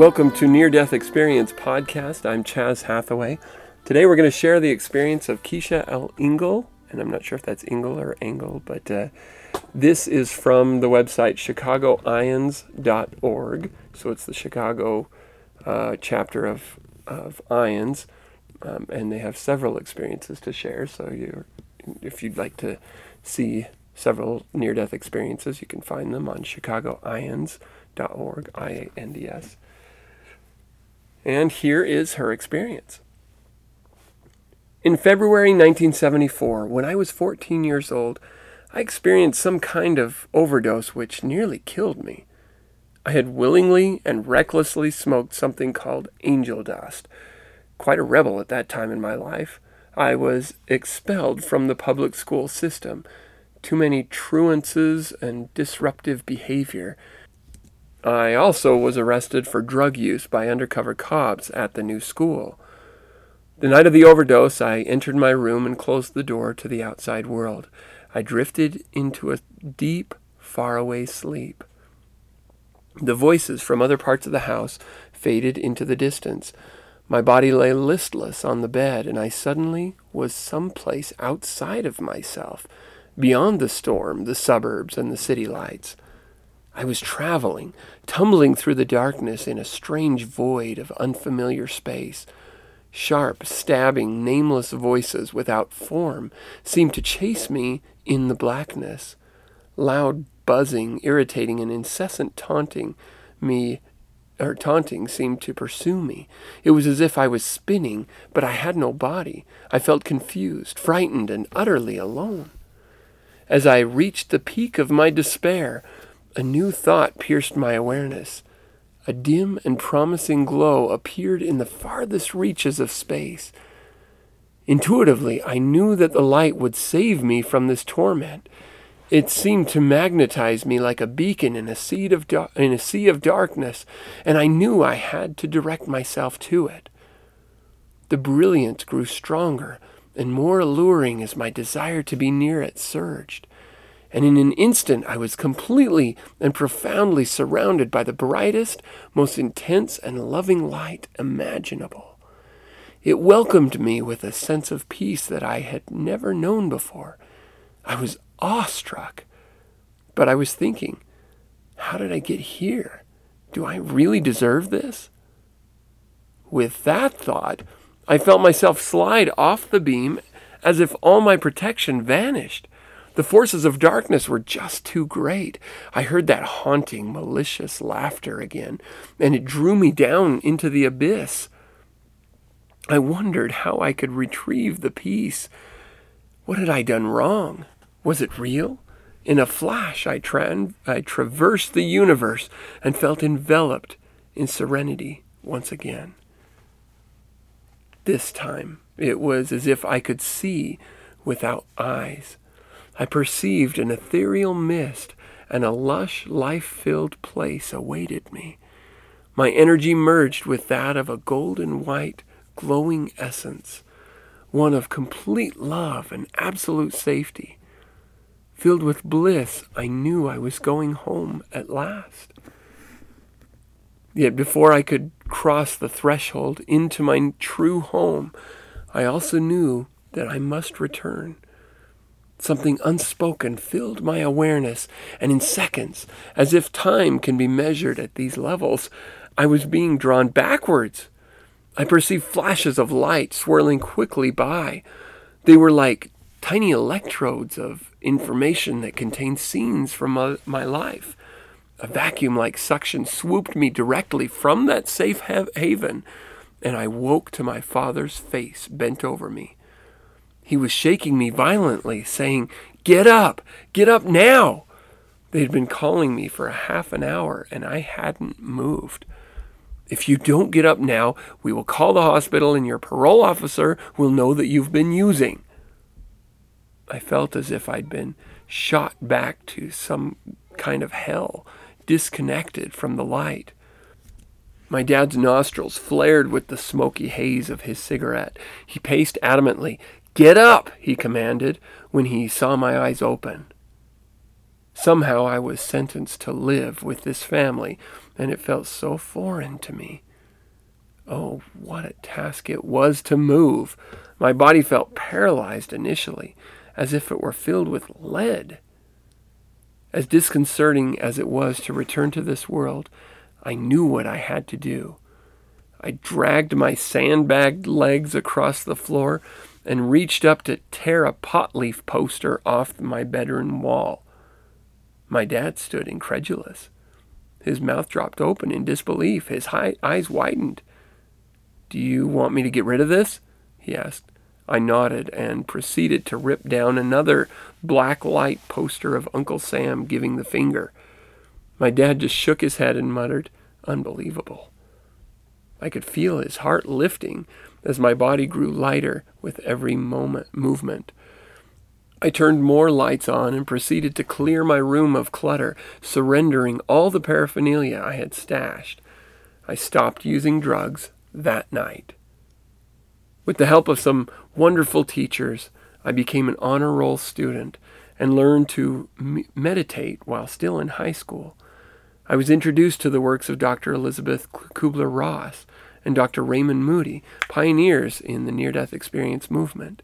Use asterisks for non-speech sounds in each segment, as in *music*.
Welcome to Near Death Experience Podcast. I'm Chaz Hathaway. Today we're going to share the experience of Kesha L. Engel, and I'm not sure if that's Engel or Engel, but uh, this is from the website chicagoiands.org. So it's the Chicago uh, chapter of, of IANDS, um, and they have several experiences to share. So you, if you'd like to see several near death experiences, you can find them on chicagoiands.org, I A N D S. And here is her experience. In February 1974, when I was 14 years old, I experienced some kind of overdose which nearly killed me. I had willingly and recklessly smoked something called angel dust. Quite a rebel at that time in my life. I was expelled from the public school system. Too many truances and disruptive behavior I also was arrested for drug use by undercover cops at the new school. The night of the overdose, I entered my room and closed the door to the outside world. I drifted into a deep, faraway sleep. The voices from other parts of the house faded into the distance. My body lay listless on the bed, and I suddenly was someplace outside of myself, beyond the storm, the suburbs, and the city lights. I was traveling, tumbling through the darkness in a strange void of unfamiliar space. Sharp, stabbing, nameless voices without form seemed to chase me in the blackness. Loud buzzing, irritating, and incessant taunting me or taunting seemed to pursue me. It was as if I was spinning, but I had no body. I felt confused, frightened, and utterly alone. As I reached the peak of my despair, a new thought pierced my awareness. A dim and promising glow appeared in the farthest reaches of space. Intuitively, I knew that the light would save me from this torment. It seemed to magnetize me like a beacon in a, sea of, in a sea of darkness, and I knew I had to direct myself to it. The brilliance grew stronger and more alluring as my desire to be near it surged and in an instant I was completely and profoundly surrounded by the brightest, most intense and loving light imaginable. It welcomed me with a sense of peace that I had never known before. I was awestruck. But I was thinking, how did I get here? Do I really deserve this? With that thought, I felt myself slide off the beam as if all my protection vanished. The forces of darkness were just too great. I heard that haunting, malicious laughter again, and it drew me down into the abyss. I wondered how I could retrieve the peace. What had I done wrong? Was it real? In a flash, I, tra- I traversed the universe and felt enveloped in serenity once again. This time, it was as if I could see without eyes. I perceived an ethereal mist, and a lush, life filled place awaited me. My energy merged with that of a golden white, glowing essence, one of complete love and absolute safety. Filled with bliss, I knew I was going home at last. Yet before I could cross the threshold into my true home, I also knew that I must return Something unspoken filled my awareness, and in seconds, as if time can be measured at these levels, I was being drawn backwards. I perceived flashes of light swirling quickly by. They were like tiny electrodes of information that contained scenes from my, life. A vacuum like suction swooped me directly from that safe haven, and I woke to my father's face bent over me. He was shaking me violently, saying, Get up! Get up now! They had been calling me for a half an hour, and I hadn't moved. If you don't get up now, we will call the hospital, and your parole officer will know that you've been using. I felt as if I'd been shot back to some kind of hell, disconnected from the light. My dad's nostrils flared with the smoky haze of his cigarette. He paced adamantly, Get up, he commanded when he saw my eyes open. Somehow I was sentenced to live with this family, and it felt so foreign to me. Oh, what a task it was to move! My body felt paralyzed initially, as if it were filled with lead. As disconcerting as it was to return to this world, I knew what I had to do. I dragged my sandbagged legs across the floor and reached up to tear a pot leaf poster off my bedroom wall. My dad stood incredulous. His mouth dropped open in disbelief. His high, eyes widened. Do you want me to get rid of this? he asked. I nodded and proceeded to rip down another black light poster of Uncle Sam giving the finger. My dad just shook his head and muttered, Unbelievable. I could feel his heart lifting as my body grew lighter with every moment movement. I turned more lights on and proceeded to clear my room of clutter, surrendering all the paraphernalia I had stashed. I stopped using drugs that night. With the help of some wonderful teachers, I became an honor roll student and learned to meditate while still in high school. I was introduced to the works of Dr. Elizabeth Kubler Ross and Dr. Raymond Moody, pioneers in the near death experience movement.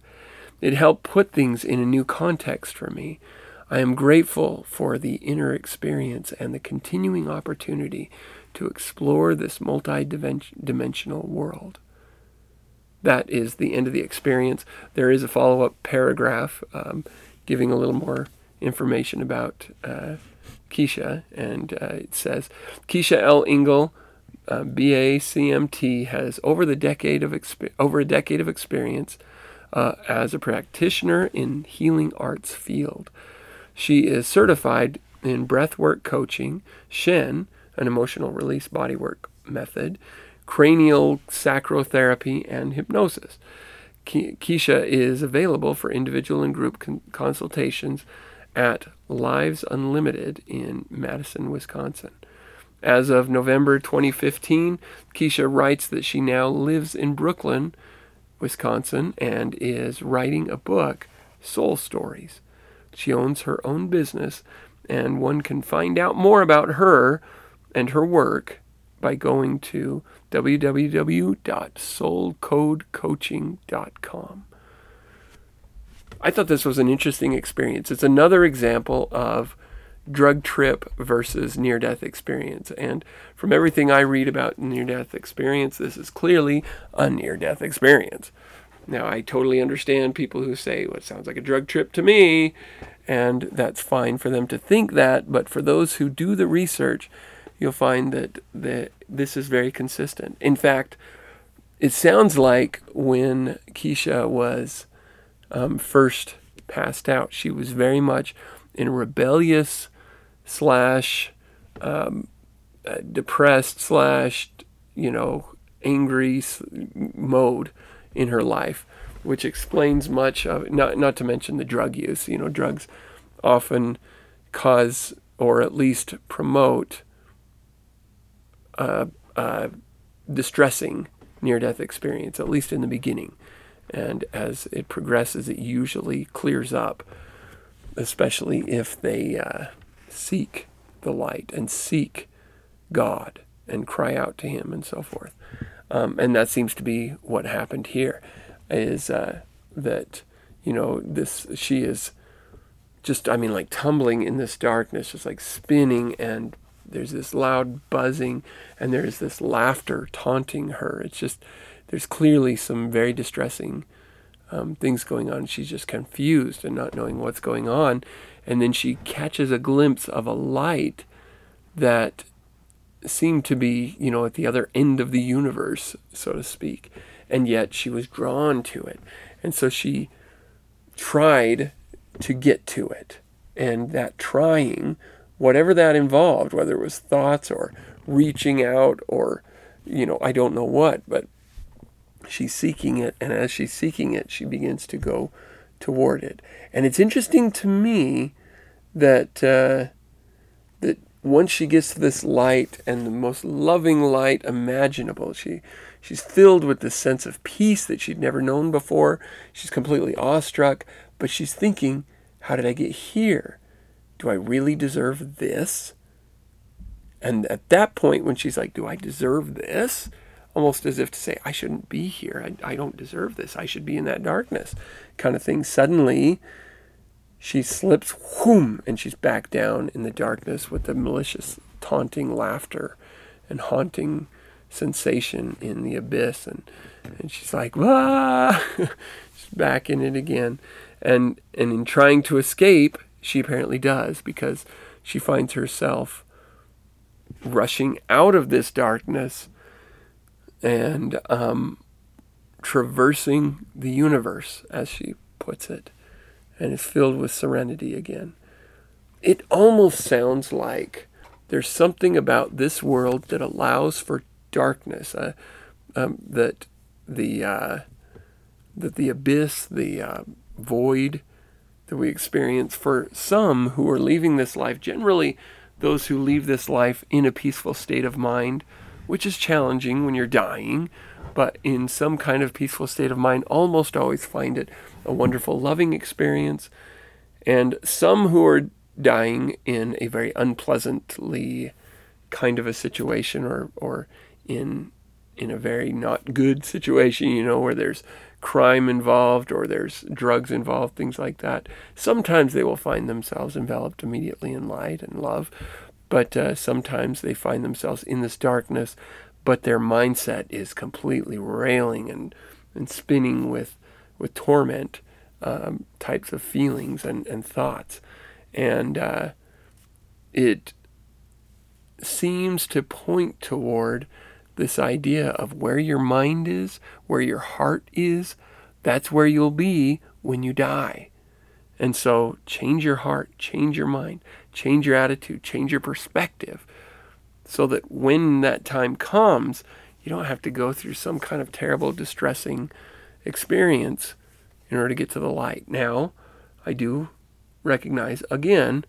It helped put things in a new context for me. I am grateful for the inner experience and the continuing opportunity to explore this multi-dimensional world. That is the end of the experience. There is a follow-up paragraph um, giving a little more information about uh, Kesha, and uh, it says Kesha L. Engel uh, BA CMT has over the decade of exp- over a decade of experience uh, as a practitioner in healing arts field. She is certified in breathwork coaching, Shen, an emotional release bodywork method, craniosacral therapy, and hypnosis. Kesha is available for individual and group con- consultations at Lives Unlimited in Madison, Wisconsin. As of November 2015, Kesha writes that she now lives in Brooklyn, Wisconsin, and is writing a book, Soul Stories. She owns her own business, and one can find out more about her and her work by going to www.soulcodecoaching.com. I thought this was an interesting experience. It's another example of drug trip versus near death experience. And from everything I read about near death experience, this is clearly a near death experience. Now, I totally understand people who say, well, it sounds like a drug trip to me, and that's fine for them to think that. But for those who do the research, you'll find that, that this is very consistent. In fact, it sounds like when Kesha was um, first passed out, she was very much in rebellious slash um, uh, depressed slash you know angry mode in her life, which explains much of. Not not to mention the drug use. You know, drugs often cause or at least promote a, a distressing near-death experience, at least in the beginning. And as it progresses, it usually clears up, especially if they uh, seek the light and seek God and cry out to Him and so forth. Um, and that seems to be what happened here, is uh, that you know this she is just I mean like tumbling in this darkness, just like spinning, and there's this loud buzzing, and there's this laughter taunting her. It's just there's clearly some very distressing um, things going on. She's just confused and not knowing what's going on, and then she catches a glimpse of a light that seemed to be, you know, at the other end of the universe, so to speak. And yet she was drawn to it. And so she tried to get to it. And that trying, whatever that involved, whether it was thoughts or reaching out or, you know, I don't know what, but she's seeking it. And as she's seeking it, she begins to go toward it. And it's interesting to me that uh, that once she gets to this light and the most loving light imaginable, she she's filled with this sense of peace that she'd never known before. She's completely awestruck, but she's thinking, "How did I get here?" do I really deserve this? And at that point, when she's like, do I deserve this? Almost as if to say, I shouldn't be here. I, I don't deserve this. I should be in that darkness kind of thing. Suddenly, she slips, whoom, and she's back down in the darkness with the malicious, taunting laughter and haunting sensation in the abyss. And, and she's like, ah, *laughs* she's back in it again. And, and in trying to escape, she apparently does because she finds herself rushing out of this darkness and um, traversing the universe, as she puts it, and is filled with serenity again. It almost sounds like there's something about this world that allows for darkness, uh, um, that the uh, that the abyss, the uh, void that we experience for some who are leaving this life, generally those who leave this life in a peaceful state of mind, which is challenging when you're dying, but in some kind of peaceful state of mind, almost always find it a wonderful, loving experience. And some who are dying in a very unpleasantly kind of a situation or, or in in a very not good situation, you know, where there's crime involved or there's drugs involved, things like that. Sometimes they will find themselves enveloped immediately in light and love, but uh, sometimes they find themselves in this darkness, but their mindset is completely railing and, and spinning with, with torment um, types of feelings and, and thoughts. And uh, it seems to point toward this idea of where your mind is, where your heart is, that's where you'll be when you die. And so change your heart, change your mind, change your attitude, change your perspective so that when that time comes, you don't have to go through some kind of terrible, distressing experience in order to get to the light. Now, I do recognize again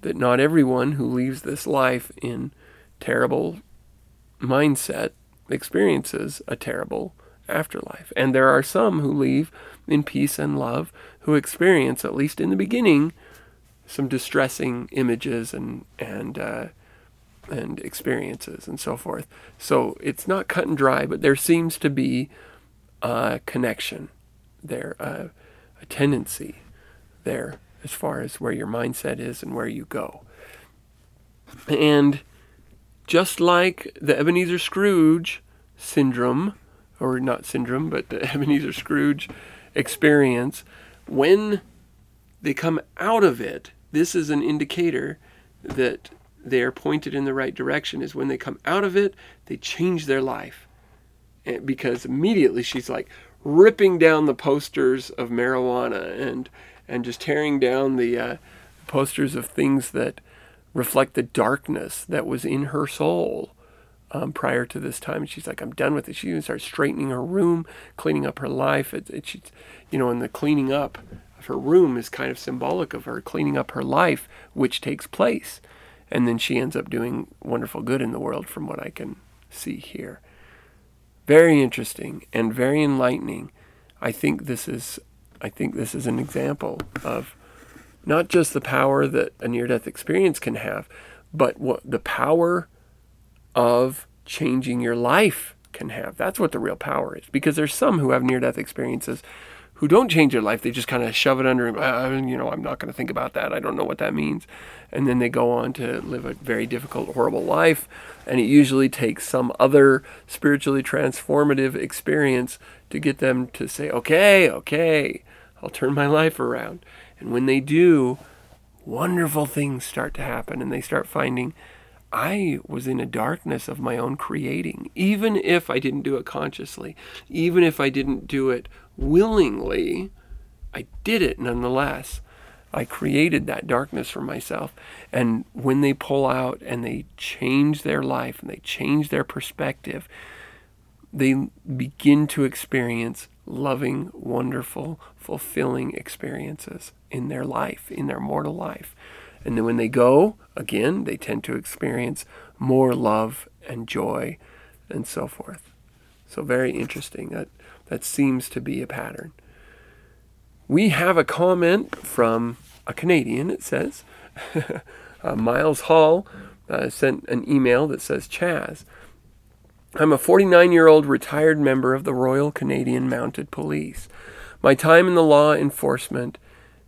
that not everyone who leaves this life in terrible mindset experiences a terrible afterlife. And there are some who leave in peace and love who experience, at least in the beginning, some distressing images and and uh, and experiences and so forth. So it's not cut and dry, but there seems to be a connection there, uh, a tendency there as far as where your mindset is and where you go. And just like the Ebenezer Scrooge syndrome, or not syndrome, but the *laughs* Ebenezer Scrooge experience, when they come out of it, this is an indicator that they're pointed in the right direction. Is when they come out of it, they change their life. And because immediately she's like ripping down the posters of marijuana and and just tearing down the uh, posters of things that reflect the darkness that was in her soul um, prior to this time. And she's like, I'm done with it. She even starts straightening her room, cleaning up her life. It, it, she's, you know, and the cleaning up her room is kind of symbolic of her cleaning up her life, which takes place. And then she ends up doing wonderful good in the world from what I can see here. Very interesting and very enlightening. I think this is I think this is an example of not just the power that a near death experience can have, but what the power of changing your life can have. That's what the real power is. Because there's some who have near death experiences who don't change their life. They just kind of shove it under, uh, you know, I'm not going to think about that. I don't know what that means. And then they go on to live a very difficult, horrible life. And it usually takes some other spiritually transformative experience to get them to say, okay, okay, I'll turn my life around. And when they do, wonderful things start to happen and they start finding I was in a darkness of my own creating, even if I didn't do it consciously, even if I didn't do it willingly, I did it nonetheless. I created that darkness for myself. And when they pull out and they change their life and they change their perspective, they begin to experience loving, wonderful, fulfilling experiences in their life, in their mortal life. And then when they go, again, they tend to experience more love and joy and so forth. So very interesting. That that seems to be a pattern. We have a comment from a Canadian, it says. *laughs* uh, Miles Hall uh, sent an email that says, Chaz, I'm a 49 year old retired member of the Royal Canadian Mounted Police. My time in the law enforcement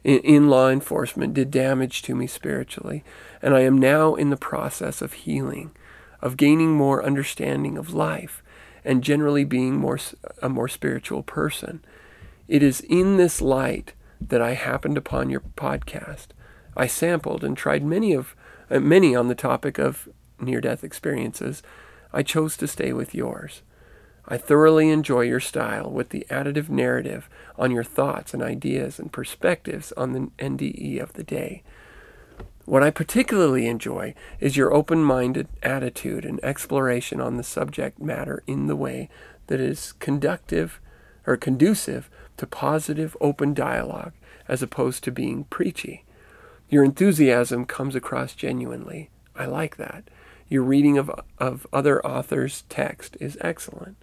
in, in law enforcement did damage to me spiritually, and I am now in the process of healing, of gaining more understanding of life, and generally being more a more spiritual person. It is in this light that I happened upon your podcast. I sampled and tried many of uh, many on the topic of near-death experiences. I chose to stay with yours. I thoroughly enjoy your style with the additive narrative on your thoughts and ideas and perspectives on the NDE of the day. What I particularly enjoy is your open minded attitude and exploration on the subject matter in the way that is conductive or conducive to positive open dialogue as opposed to being preachy. Your enthusiasm comes across genuinely. I like that. Your reading of, of other authors' text is excellent.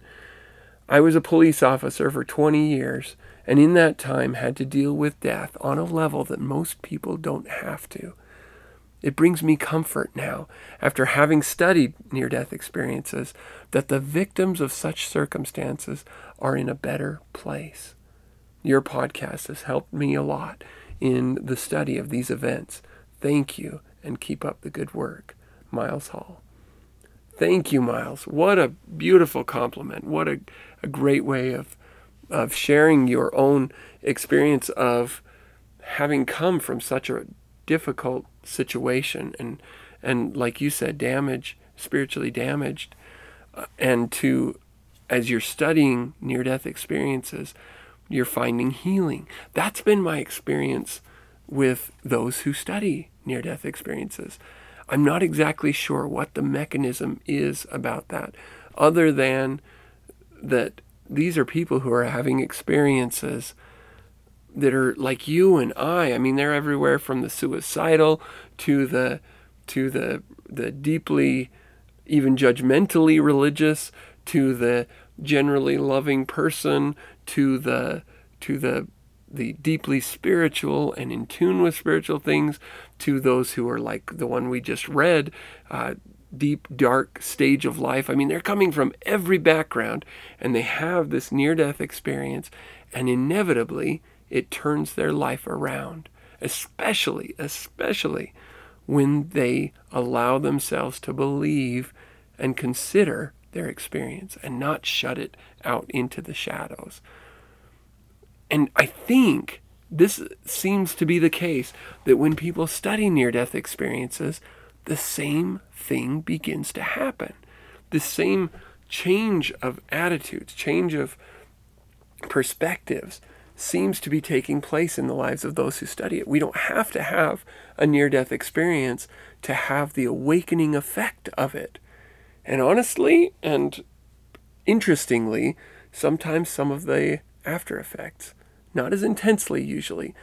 I was a police officer for 20 years, and in that time had to deal with death on a level that most people don't have to. It brings me comfort now, after having studied near death experiences, that the victims of such circumstances are in a better place. Your podcast has helped me a lot in the study of these events. Thank you, and keep up the good work. Miles Hall. Thank you, Miles. What a beautiful compliment. What a, a great way of, of sharing your own experience of having come from such a difficult situation and, and like you said, damage, spiritually damaged, uh, and to, as you're studying near death experiences, you're finding healing. That's been my experience with those who study near death experiences. I'm not exactly sure what the mechanism is about that, other than that these are people who are having experiences that are like you and I. I mean, they're everywhere from the suicidal to the to the the deeply even judgmentally religious to the generally loving person to the to the the deeply spiritual and in tune with spiritual things to those who are like the one we just read, uh, deep, dark stage of life. I mean, they're coming from every background and they have this near death experience, and inevitably it turns their life around, especially, especially when they allow themselves to believe and consider their experience and not shut it out into the shadows. And I think this seems to be the case that when people study near death experiences, the same thing begins to happen. The same change of attitudes, change of perspectives seems to be taking place in the lives of those who study it. We don't have to have a near death experience to have the awakening effect of it. And honestly and interestingly, sometimes some of the after effects not as intensely usually,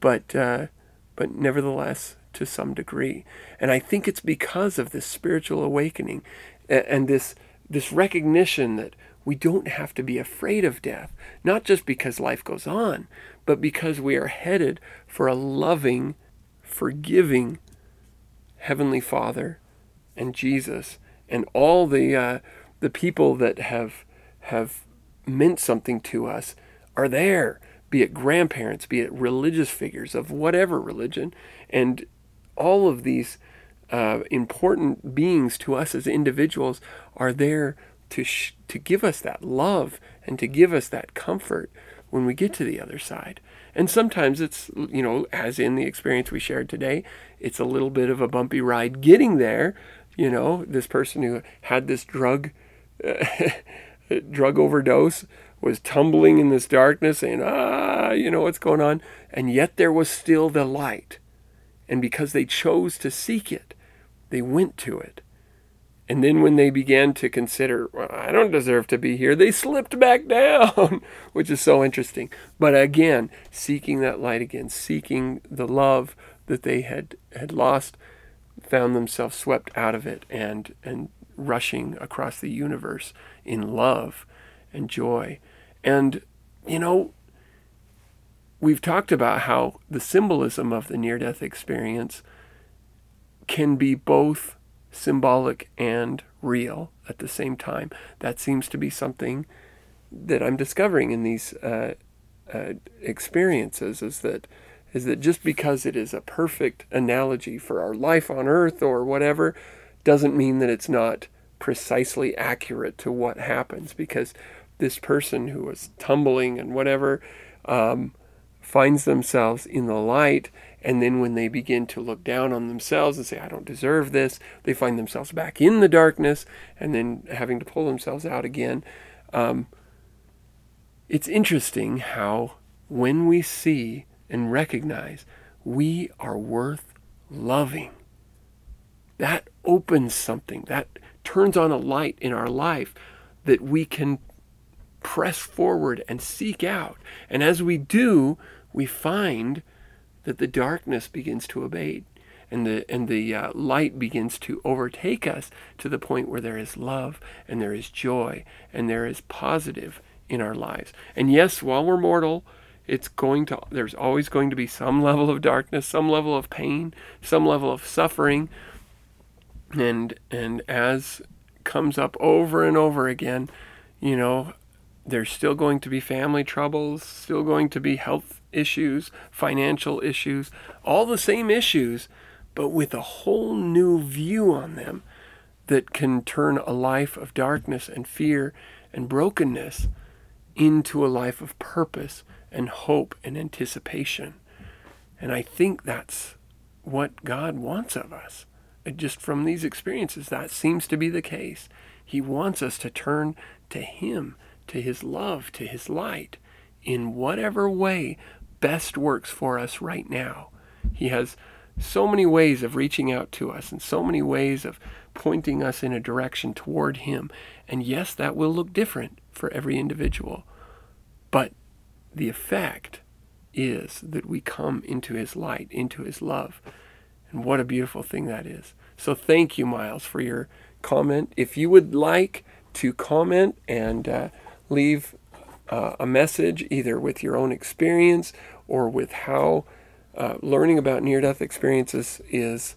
but uh, but nevertheless to some degree. And I think it's because of this spiritual awakening and, and this this recognition that we don't have to be afraid of death, not just because life goes on, but because we are headed for a loving, forgiving Heavenly Father and Jesus and all the uh, the people that have have meant something to us are there be it grandparents, be it religious figures of whatever religion, and all of these uh, important beings to us as individuals are there to sh- to give us that love and to give us that comfort when we get to the other side. And sometimes it's you know, as in the experience we shared today, it's a little bit of a bumpy ride getting there. You know, this person who had this drug uh, *laughs* drug overdose was tumbling in this darkness, saying, ah, you know what's going on. And yet there was still the light. And because they chose to seek it, they went to it. And then when they began to consider, well, I don't deserve to be here, they slipped back *laughs* down, which is so interesting. But again, seeking that light again, seeking the love that they had, had lost, found themselves swept out of it and, and rushing across the universe in love and joy. And, you know, we've talked about how the symbolism of the near death experience can be both symbolic and real at the same time. That seems to be something that I'm discovering in these uh, uh, experiences is that is that just because it is a perfect analogy for our life on earth or whatever doesn't mean that it's not precisely accurate to what happens because this person who was tumbling and whatever um, finds themselves in the light and then when they begin to look down on themselves and say i don't deserve this they find themselves back in the darkness and then having to pull themselves out again. Um, it's interesting how when we see and recognize we are worth loving that opens something that turns on a light in our life that we can press forward and seek out. And as we do we find that the darkness begins to abate and the and the uh, light begins to overtake us to the point where there is love and there is joy and there is positive in our lives. And yes, while we're mortal, it's going to there's always going to be some level of darkness, some level of pain, some level of suffering. And and as comes up over and over again, you know, there's still going to be family troubles, still going to be health issues, financial issues, all the same issues, but with a whole new view on them that can turn a life of darkness and fear and brokenness into a life of purpose and hope and anticipation. And I think that's what God wants of us. just from these experiences, that seems to be the case. He wants us to turn to Him to His love, to His light, in whatever way best works for us right now. He has so many ways of reaching out to us and so many ways of pointing us in a direction toward Him. And yes, that will look different for every individual. But the effect is that we come into His light, into His love. And what a beautiful thing that is. So thank you, Miles, for your comment. If you would like to comment and uh, leave uh, a message either with your own experience or with how uh, learning about near death experiences is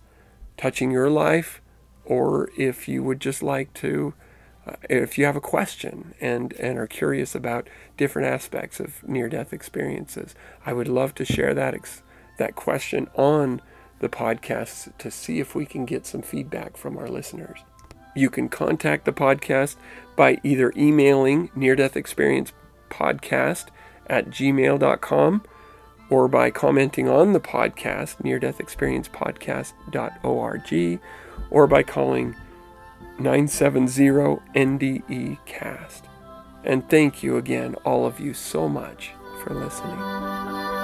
touching your life, or if you would just like to, uh, if you have a question and, and are curious about different aspects of near death experiences, I would love to share that, ex- that question on the podcast to see if we can get some feedback from our listeners. You can contact the podcast by either emailing near death experience podcast at gmail.com or by commenting on the podcast, near death experience podcast.org, or by calling 970 NDE cast. And thank you again, all of you, so much for listening.